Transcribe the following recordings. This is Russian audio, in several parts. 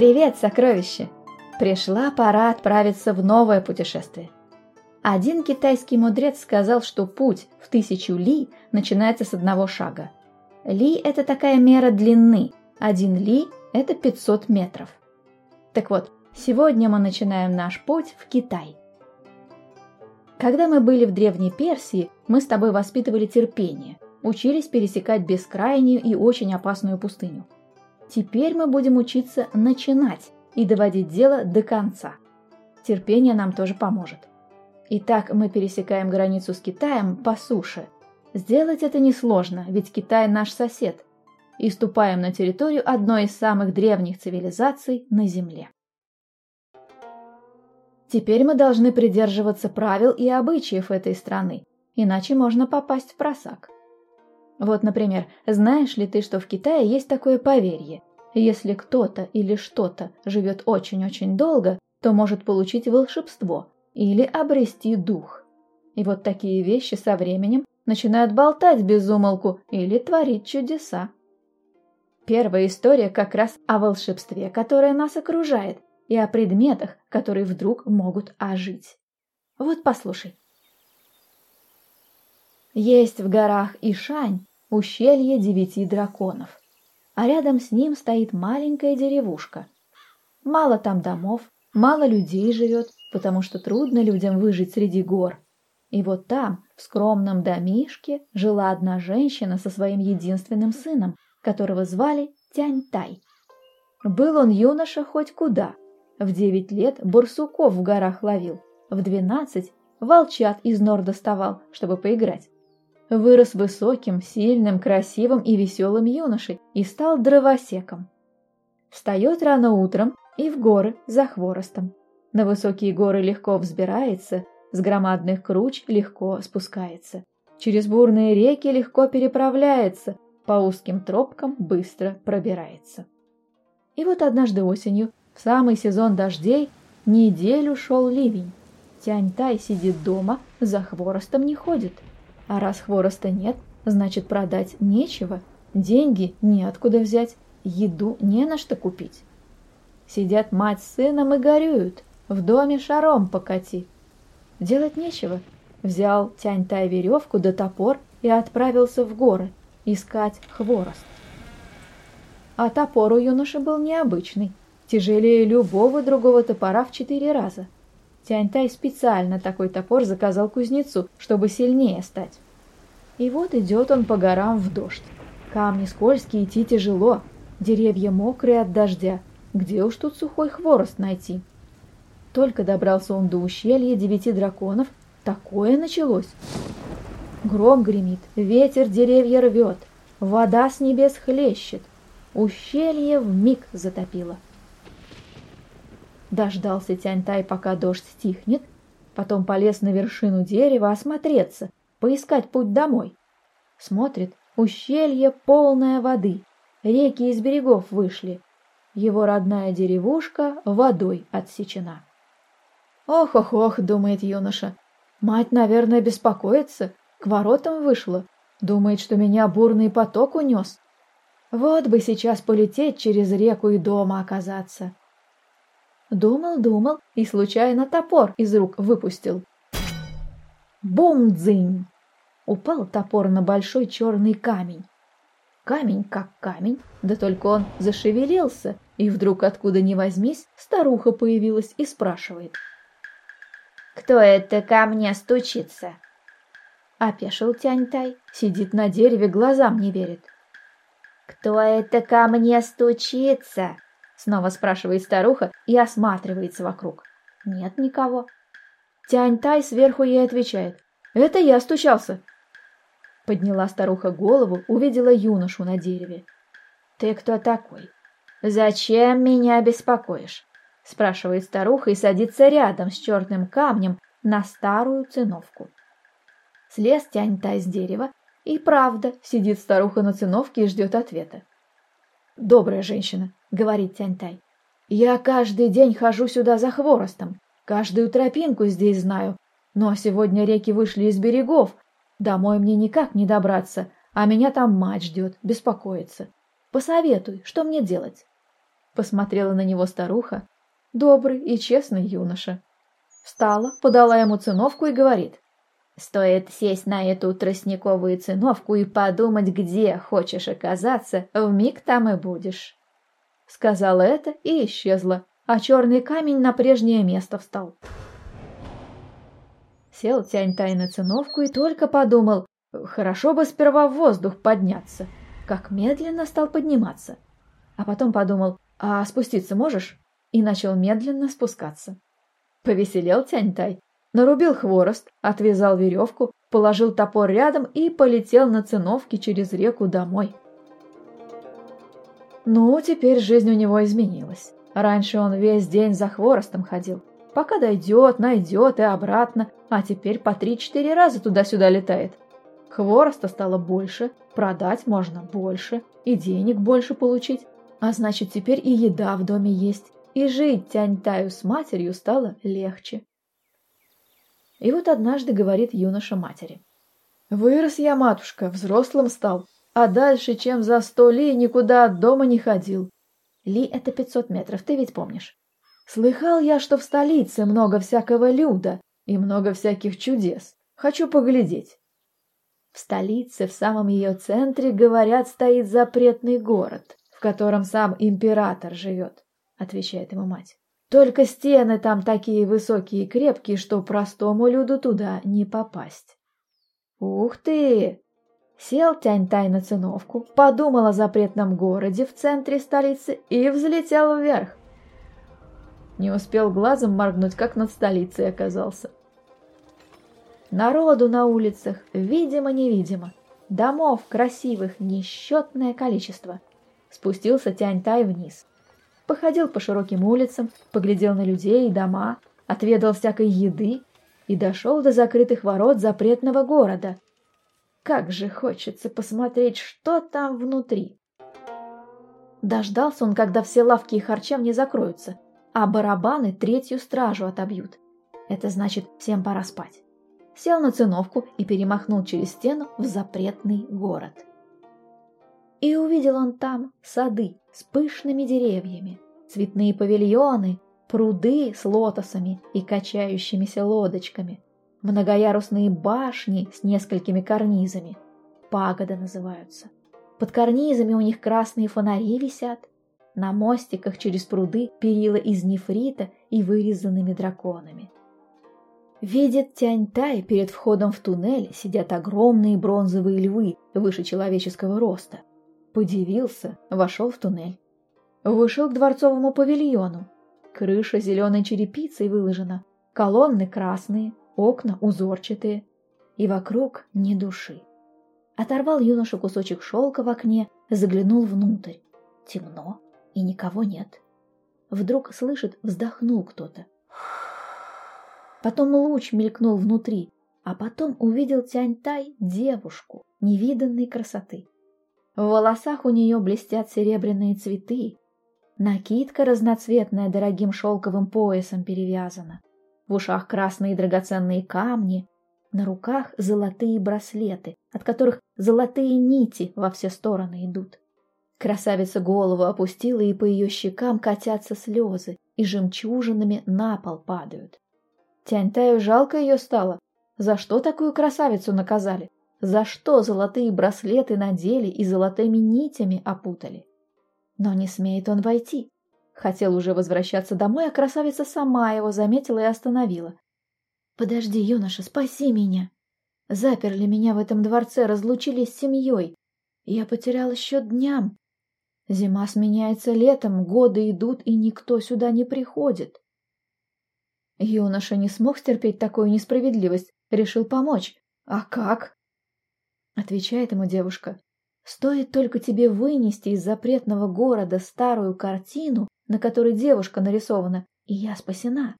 Привет, сокровище! Пришла пора отправиться в новое путешествие. Один китайский мудрец сказал, что путь в тысячу ли начинается с одного шага. Ли – это такая мера длины, один ли – это 500 метров. Так вот, сегодня мы начинаем наш путь в Китай. Когда мы были в Древней Персии, мы с тобой воспитывали терпение, учились пересекать бескрайнюю и очень опасную пустыню. Теперь мы будем учиться начинать и доводить дело до конца. Терпение нам тоже поможет. Итак, мы пересекаем границу с Китаем по суше. Сделать это несложно, ведь Китай наш сосед. И ступаем на территорию одной из самых древних цивилизаций на Земле. Теперь мы должны придерживаться правил и обычаев этой страны, иначе можно попасть в просак. Вот, например, знаешь ли ты, что в Китае есть такое поверье? Если кто-то или что-то живет очень-очень долго, то может получить волшебство или обрести дух. И вот такие вещи со временем начинают болтать без умолку или творить чудеса. Первая история как раз о волшебстве, которое нас окружает, и о предметах, которые вдруг могут ожить. Вот послушай. Есть в горах Ишань ущелье девяти драконов, а рядом с ним стоит маленькая деревушка. Мало там домов, мало людей живет, потому что трудно людям выжить среди гор. И вот там, в скромном домишке, жила одна женщина со своим единственным сыном, которого звали Тянь-Тай. Был он юноша хоть куда. В девять лет барсуков в горах ловил, в двенадцать волчат из нор доставал, чтобы поиграть вырос высоким, сильным, красивым и веселым юношей и стал дровосеком. Встает рано утром и в горы за хворостом. На высокие горы легко взбирается, с громадных круч легко спускается. Через бурные реки легко переправляется, по узким тропкам быстро пробирается. И вот однажды осенью, в самый сезон дождей, неделю шел ливень. Тянь-Тай сидит дома, за хворостом не ходит – а раз хвороста нет, значит продать нечего, деньги неоткуда взять, еду не на что купить. Сидят мать с сыном и горюют, в доме шаром покати. Делать нечего. Взял Тянь-Тай веревку да топор и отправился в горы искать хворост. А топор у юноши был необычный, тяжелее любого другого топора в четыре раза – Тяньтай специально такой топор заказал кузнецу, чтобы сильнее стать. И вот идет он по горам в дождь. Камни скользкие, идти тяжело, деревья мокрые от дождя. Где уж тут сухой хворост найти? Только добрался он до ущелья девяти драконов, такое началось. Гром гремит, ветер деревья рвет, вода с небес хлещет, ущелье в миг затопило. Дождался Тяньтай, пока дождь стихнет, потом полез на вершину дерева осмотреться, поискать путь домой. Смотрит, ущелье полное воды, реки из берегов вышли. Его родная деревушка водой отсечена. «Ох-ох-ох», — думает юноша, — «мать, наверное, беспокоится, к воротам вышла, думает, что меня бурный поток унес. Вот бы сейчас полететь через реку и дома оказаться. Думал-думал и случайно топор из рук выпустил. Бум-дзынь! Упал топор на большой черный камень. Камень как камень, да только он зашевелился, и вдруг откуда ни возьмись старуха появилась и спрашивает. «Кто это ко мне стучится?» Опешил Тянь-Тай, сидит на дереве, глазам не верит. «Кто это ко мне стучится?» Снова спрашивает старуха и осматривается вокруг. Нет никого. Тянь-тай сверху ей отвечает. «Это я стучался». Подняла старуха голову, увидела юношу на дереве. «Ты кто такой? Зачем меня беспокоишь?» Спрашивает старуха и садится рядом с черным камнем на старую циновку. Слез Тянь-тай с дерева, и правда сидит старуха на циновке и ждет ответа. «Добрая женщина», — говорит Тяньтай. «Я каждый день хожу сюда за хворостом, каждую тропинку здесь знаю, но сегодня реки вышли из берегов, домой мне никак не добраться, а меня там мать ждет, беспокоится. Посоветуй, что мне делать?» Посмотрела на него старуха. Добрый и честный юноша. Встала, подала ему циновку и говорит. Стоит сесть на эту тростниковую циновку и подумать, где хочешь оказаться, вмиг там и будешь. Сказала это и исчезла, а черный камень на прежнее место встал. Сел Тянь-Тай на циновку и только подумал, хорошо бы сперва в воздух подняться, как медленно стал подниматься. А потом подумал, а спуститься можешь? И начал медленно спускаться. Повеселел Тянь-Тай, нарубил хворост, отвязал веревку, положил топор рядом и полетел на циновке через реку домой. Ну, теперь жизнь у него изменилась. Раньше он весь день за хворостом ходил. Пока дойдет, найдет и обратно, а теперь по три-четыре раза туда-сюда летает. Хвороста стало больше, продать можно больше, и денег больше получить. А значит, теперь и еда в доме есть, и жить Тянь-Таю с матерью стало легче. И вот однажды говорит юноша матери. «Вырос я, матушка, взрослым стал, а дальше, чем за сто ли, никуда от дома не ходил. Ли — это пятьсот метров, ты ведь помнишь. Слыхал я, что в столице много всякого люда и много всяких чудес. Хочу поглядеть. В столице, в самом ее центре, говорят, стоит запретный город, в котором сам император живет, отвечает ему мать. Только стены там такие высокие и крепкие, что простому люду туда не попасть. Ух ты! Сел Тянь-Тай на циновку, подумал о запретном городе в центре столицы и взлетел вверх. Не успел глазом моргнуть, как над столицей оказался. Народу на улицах, видимо-невидимо. Домов красивых несчетное количество. Спустился Тянь-Тай вниз. Походил по широким улицам, поглядел на людей и дома, отведал всякой еды и дошел до закрытых ворот запретного города. Как же хочется посмотреть, что там внутри. Дождался он, когда все лавки и харчевни закроются, а барабаны третью стражу отобьют. Это значит, всем пора спать. Сел на циновку и перемахнул через стену в запретный город. И увидел он там сады с пышными деревьями, цветные павильоны, пруды с лотосами и качающимися лодочками, многоярусные башни с несколькими карнизами. Пагода называются. Под карнизами у них красные фонари висят, на мостиках через пруды перила из нефрита и вырезанными драконами. Видит Тянь-Тай, перед входом в туннель сидят огромные бронзовые львы выше человеческого роста. Подивился, вошел в туннель. Вышел к дворцовому павильону. Крыша зеленой черепицей выложена, колонны красные, окна узорчатые, и вокруг ни души. Оторвал юноша кусочек шелка в окне, заглянул внутрь. Темно, и никого нет. Вдруг слышит, вздохнул кто-то. Потом луч мелькнул внутри, а потом увидел Тянь-Тай девушку невиданной красоты. В волосах у нее блестят серебряные цветы, накидка разноцветная дорогим шелковым поясом перевязана, в ушах красные драгоценные камни, на руках золотые браслеты, от которых золотые нити во все стороны идут. Красавица голову опустила, и по ее щекам катятся слезы, и жемчужинами на пол падают. Тянь-Таю жалко ее стало. За что такую красавицу наказали? За что золотые браслеты надели и золотыми нитями опутали? Но не смеет он войти. Хотел уже возвращаться домой, а красавица сама его заметила и остановила. «Подожди, юноша, спаси меня!» Заперли меня в этом дворце, разлучили с семьей. Я потерял счет дням. Зима сменяется летом, годы идут, и никто сюда не приходит. Юноша не смог стерпеть такую несправедливость, решил помочь. А как? Отвечает ему девушка. Стоит только тебе вынести из запретного города старую картину, на которой девушка нарисована, и я спасена.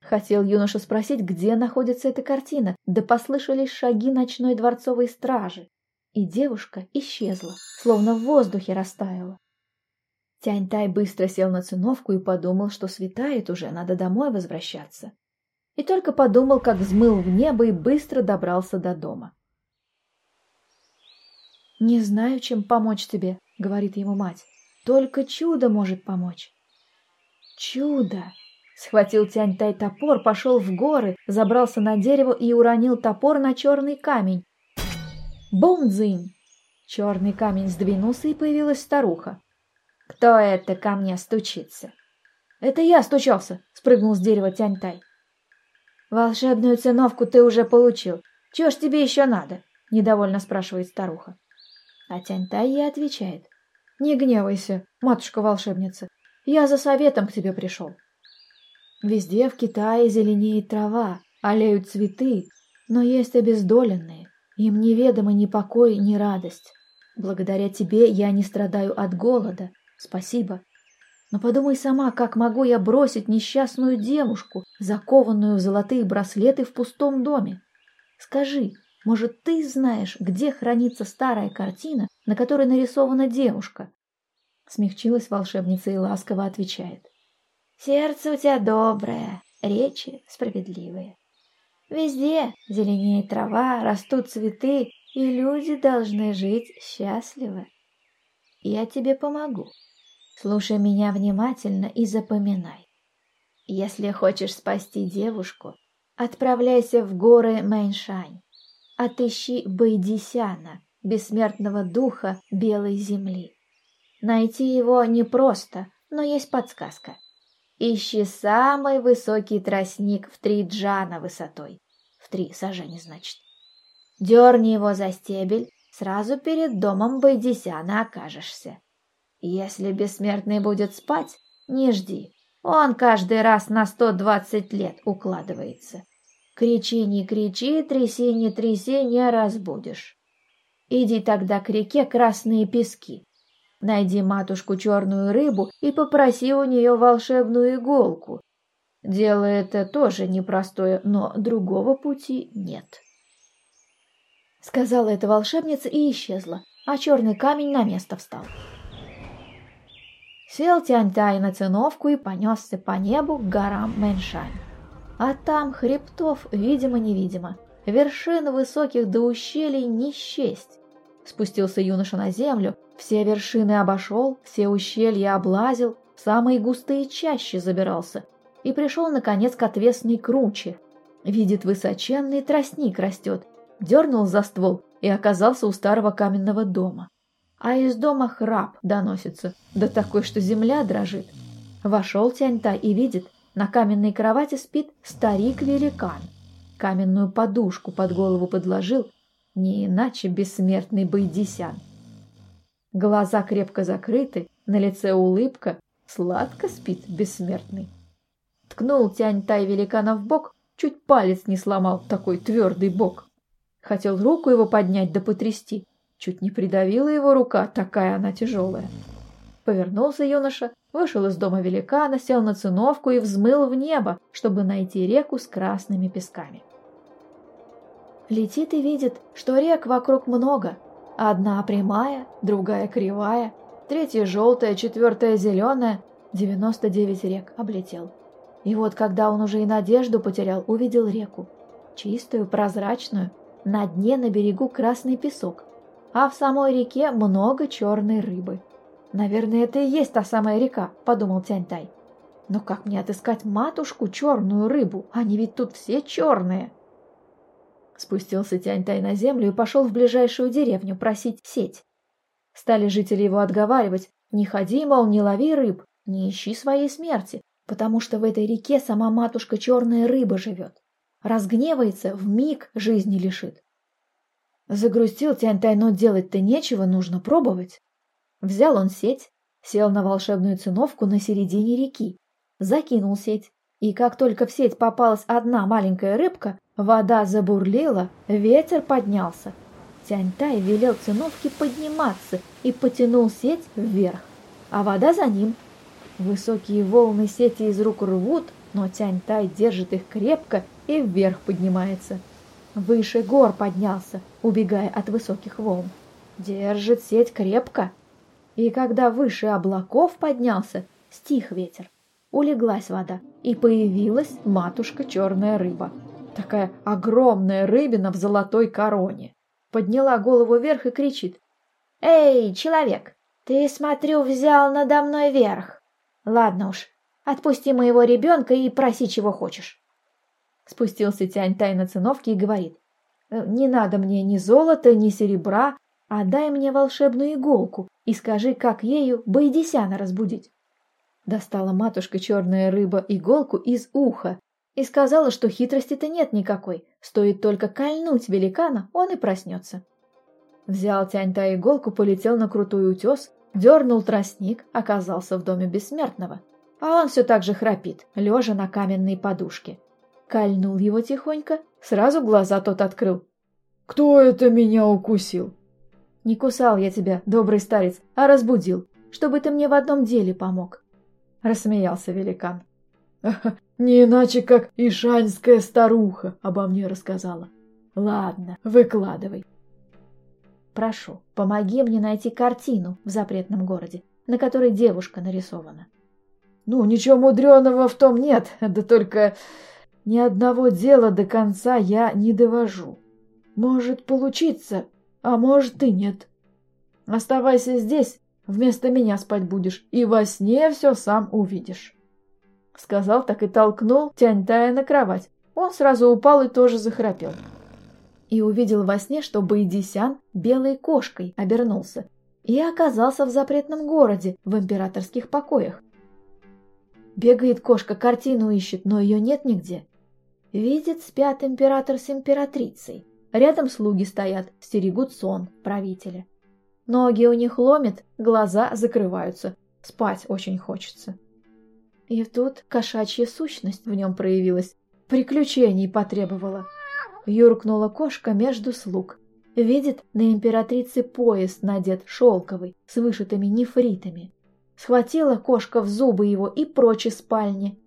Хотел юноша спросить, где находится эта картина, да послышались шаги ночной дворцовой стражи и девушка исчезла, словно в воздухе растаяла. Тянь-Тай быстро сел на циновку и подумал, что светает уже, надо домой возвращаться. И только подумал, как взмыл в небо и быстро добрался до дома. «Не знаю, чем помочь тебе», — говорит ему мать. Только чудо может помочь. Чудо! Схватил Тянь-Тай топор, пошел в горы, забрался на дерево и уронил топор на черный камень. Бум-дзынь! Черный камень сдвинулся, и появилась старуха. «Кто это ко мне стучится?» «Это я стучался!» — спрыгнул с дерева Тянь-Тай. «Волшебную циновку ты уже получил. Чего ж тебе еще надо?» — недовольно спрашивает старуха. А Тянь-Тай ей отвечает. «Не гневайся, матушка-волшебница. Я за советом к тебе пришел. Везде в Китае зеленеет трава, олеют цветы, но есть обездоленные. Им неведома ни покой, ни радость. Благодаря тебе я не страдаю от голода. Спасибо. Но подумай сама, как могу я бросить несчастную девушку, закованную в золотые браслеты в пустом доме? Скажи, может, ты знаешь, где хранится старая картина, на которой нарисована девушка? Смягчилась волшебница и ласково отвечает. Сердце у тебя доброе, речи справедливые. Везде зеленеет трава, растут цветы, и люди должны жить счастливо. Я тебе помогу. Слушай меня внимательно и запоминай. Если хочешь спасти девушку, отправляйся в горы Мэньшань. Отыщи Байдисяна, бессмертного духа белой земли. Найти его непросто, но есть подсказка. Ищи самый высокий тростник в три джана высотой. В три сажени, значит. Дерни его за стебель, сразу перед домом Байдисяна окажешься. Если бессмертный будет спать, не жди. Он каждый раз на сто двадцать лет укладывается. Кричи, не кричи, тряси, не тряси, не разбудишь. Иди тогда к реке Красные Пески. Найди матушку черную рыбу и попроси у нее волшебную иголку. Дело это тоже непростое, но другого пути нет. Сказала эта волшебница и исчезла, а черный камень на место встал. Сел Тянь-Тай на циновку и понесся по небу к горам Мэншань. А там хребтов, видимо-невидимо, вершин высоких до ущелий не счесть. Спустился юноша на землю, все вершины обошел, все ущелья облазил, в самые густые чаще забирался и пришел, наконец, к отвесной круче. Видит, высоченный тростник растет, дернул за ствол и оказался у старого каменного дома. А из дома храп доносится, да такой, что земля дрожит. Вошел Тяньта и видит, на каменной кровати спит старик-великан. Каменную подушку под голову подложил, не иначе бессмертный Байдисян. Глаза крепко закрыты, на лице улыбка, сладко спит бессмертный. Ткнул Тянь-Тай великана в бок, чуть палец не сломал такой твердый бок. Хотел руку его поднять да потрясти, чуть не придавила его рука, такая она тяжелая. Повернулся юноша, вышел из дома великана, сел на циновку и взмыл в небо, чтобы найти реку с красными песками. Летит и видит, что рек вокруг много. Одна прямая, другая кривая, третья желтая, четвертая зеленая. Девяносто девять рек облетел. И вот, когда он уже и надежду потерял, увидел реку. Чистую, прозрачную, на дне на берегу красный песок, а в самой реке много черной рыбы. «Наверное, это и есть та самая река», — подумал Тяньтай. «Но как мне отыскать матушку, черную рыбу? Они ведь тут все черные!» Спустился Тянь-Тай на землю и пошел в ближайшую деревню просить сеть. Стали жители его отговаривать, не ходи, мол, не лови рыб, не ищи своей смерти, потому что в этой реке сама матушка черная рыба живет. Разгневается, в миг жизни лишит. Загрустил Тянь-Тай, но делать-то нечего, нужно пробовать. Взял он сеть, сел на волшебную циновку на середине реки, закинул сеть, и как только в сеть попалась одна маленькая рыбка, вода забурлила, ветер поднялся. Тянь-Тай велел циновке подниматься и потянул сеть вверх, а вода за ним. Высокие волны сети из рук рвут, но Тянь-Тай держит их крепко и вверх поднимается. Выше гор поднялся, убегая от высоких волн. Держит сеть крепко. И когда выше облаков поднялся, стих ветер улеглась вода, и появилась матушка черная рыба. Такая огромная рыбина в золотой короне. Подняла голову вверх и кричит. «Эй, человек, Ты, смотрю, взял надо мной верх. Ладно уж, отпусти моего ребенка и проси, чего хочешь. Спустился Тянь-Тай на циновке и говорит. «Э, не надо мне ни золота, ни серебра, а дай мне волшебную иголку и скажи, как ею Байдисяна разбудить. Достала матушка черная рыба иголку из уха и сказала, что хитрости-то нет никакой, стоит только кольнуть великана, он и проснется. Взял Тянь-Та иголку, полетел на крутой утес, дернул тростник, оказался в доме бессмертного. А он все так же храпит, лежа на каменной подушке. Кольнул его тихонько, сразу глаза тот открыл. «Кто это меня укусил?» «Не кусал я тебя, добрый старец, а разбудил, чтобы ты мне в одном деле помог», — рассмеялся великан. «Не иначе, как ишанская старуха обо мне рассказала. Ладно, выкладывай». Прошу, помоги мне найти картину в запретном городе, на которой девушка нарисована. Ну, ничего мудреного в том нет, да только ни одного дела до конца я не довожу. Может получиться, а может и нет. Оставайся здесь, вместо меня спать будешь, и во сне все сам увидишь. Сказал так и толкнул Тянь-Тая на кровать. Он сразу упал и тоже захрапел и увидел во сне, что Байдисян белой кошкой обернулся и оказался в запретном городе, в императорских покоях. Бегает кошка, картину ищет, но ее нет нигде. Видит, спят император с императрицей. Рядом слуги стоят, стерегут сон правителя. Ноги у них ломят, глаза закрываются. Спать очень хочется. И тут кошачья сущность в нем проявилась, приключений потребовала. Юркнула кошка между слуг. Видит, на императрице пояс надет шелковый, с вышитыми нефритами. Схватила кошка в зубы его и прочь из спальни.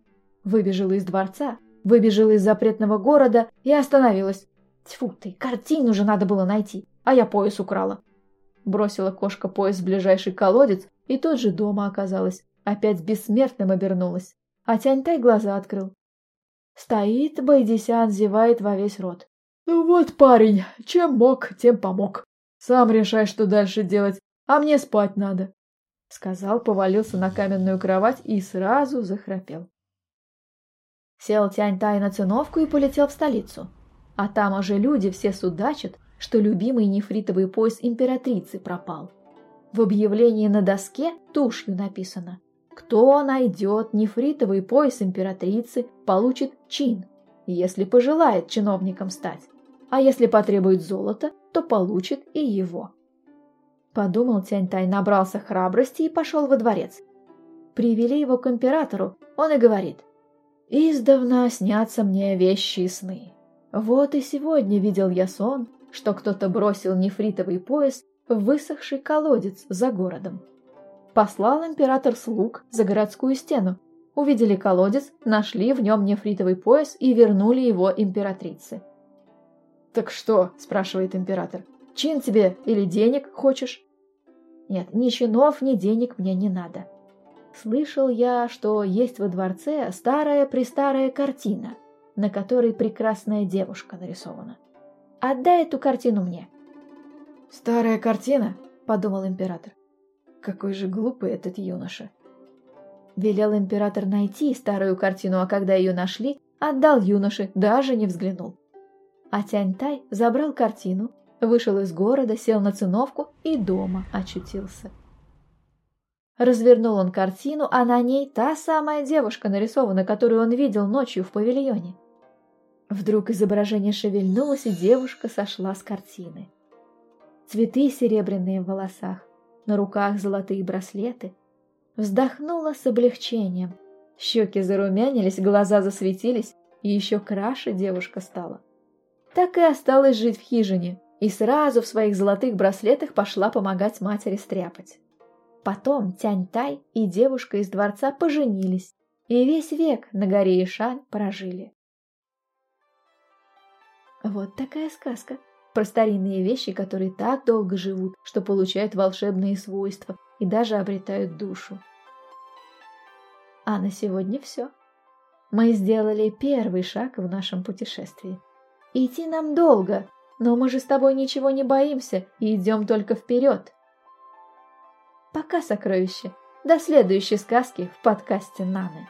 Выбежала из дворца, выбежала из запретного города и остановилась. Тьфу ты, картину же надо было найти, а я пояс украла. Бросила кошка пояс в ближайший колодец и тут же дома оказалась. Опять бессмертным обернулась. А Тяньтай глаза открыл. Стоит Байдисян, зевает во весь рот. «Ну вот, парень, чем мог, тем помог. Сам решай, что дальше делать, а мне спать надо», — сказал, повалился на каменную кровать и сразу захрапел. Сел Тянь-Тай на циновку и полетел в столицу. А там уже люди все судачат, что любимый нефритовый пояс императрицы пропал. В объявлении на доске тушью написано кто найдет нефритовый пояс императрицы, получит чин, если пожелает чиновником стать. А если потребует золота, то получит и его. Подумал Тяньтай, набрался храбрости и пошел во дворец. Привели его к императору, он и говорит, «Издавна снятся мне вещи и сны. Вот и сегодня видел я сон, что кто-то бросил нефритовый пояс в высохший колодец за городом. Послал император слуг за городскую стену. Увидели колодец, нашли в нем нефритовый пояс и вернули его императрице. «Так что?» – спрашивает император. «Чин тебе или денег хочешь?» «Нет, ни чинов, ни денег мне не надо. Слышал я, что есть во дворце старая-престарая картина, на которой прекрасная девушка нарисована. Отдай эту картину мне». «Старая картина?» – подумал император. Какой же глупый этот юноша. Велел император найти старую картину, а когда ее нашли, отдал юноше, даже не взглянул. А Тянь-Тай забрал картину, вышел из города, сел на циновку и дома очутился. Развернул он картину, а на ней та самая девушка нарисована, которую он видел ночью в павильоне. Вдруг изображение шевельнулось, и девушка сошла с картины. Цветы серебряные в волосах, на руках золотые браслеты. Вздохнула с облегчением. Щеки зарумянились, глаза засветились, и еще краше девушка стала. Так и осталась жить в хижине, и сразу в своих золотых браслетах пошла помогать матери стряпать. Потом Тянь-Тай и девушка из дворца поженились, и весь век на горе Ишань прожили. Вот такая сказка про старинные вещи, которые так долго живут, что получают волшебные свойства и даже обретают душу. А на сегодня все. Мы сделали первый шаг в нашем путешествии. Идти нам долго, но мы же с тобой ничего не боимся и идем только вперед. Пока, сокровище. До следующей сказки в подкасте Наны.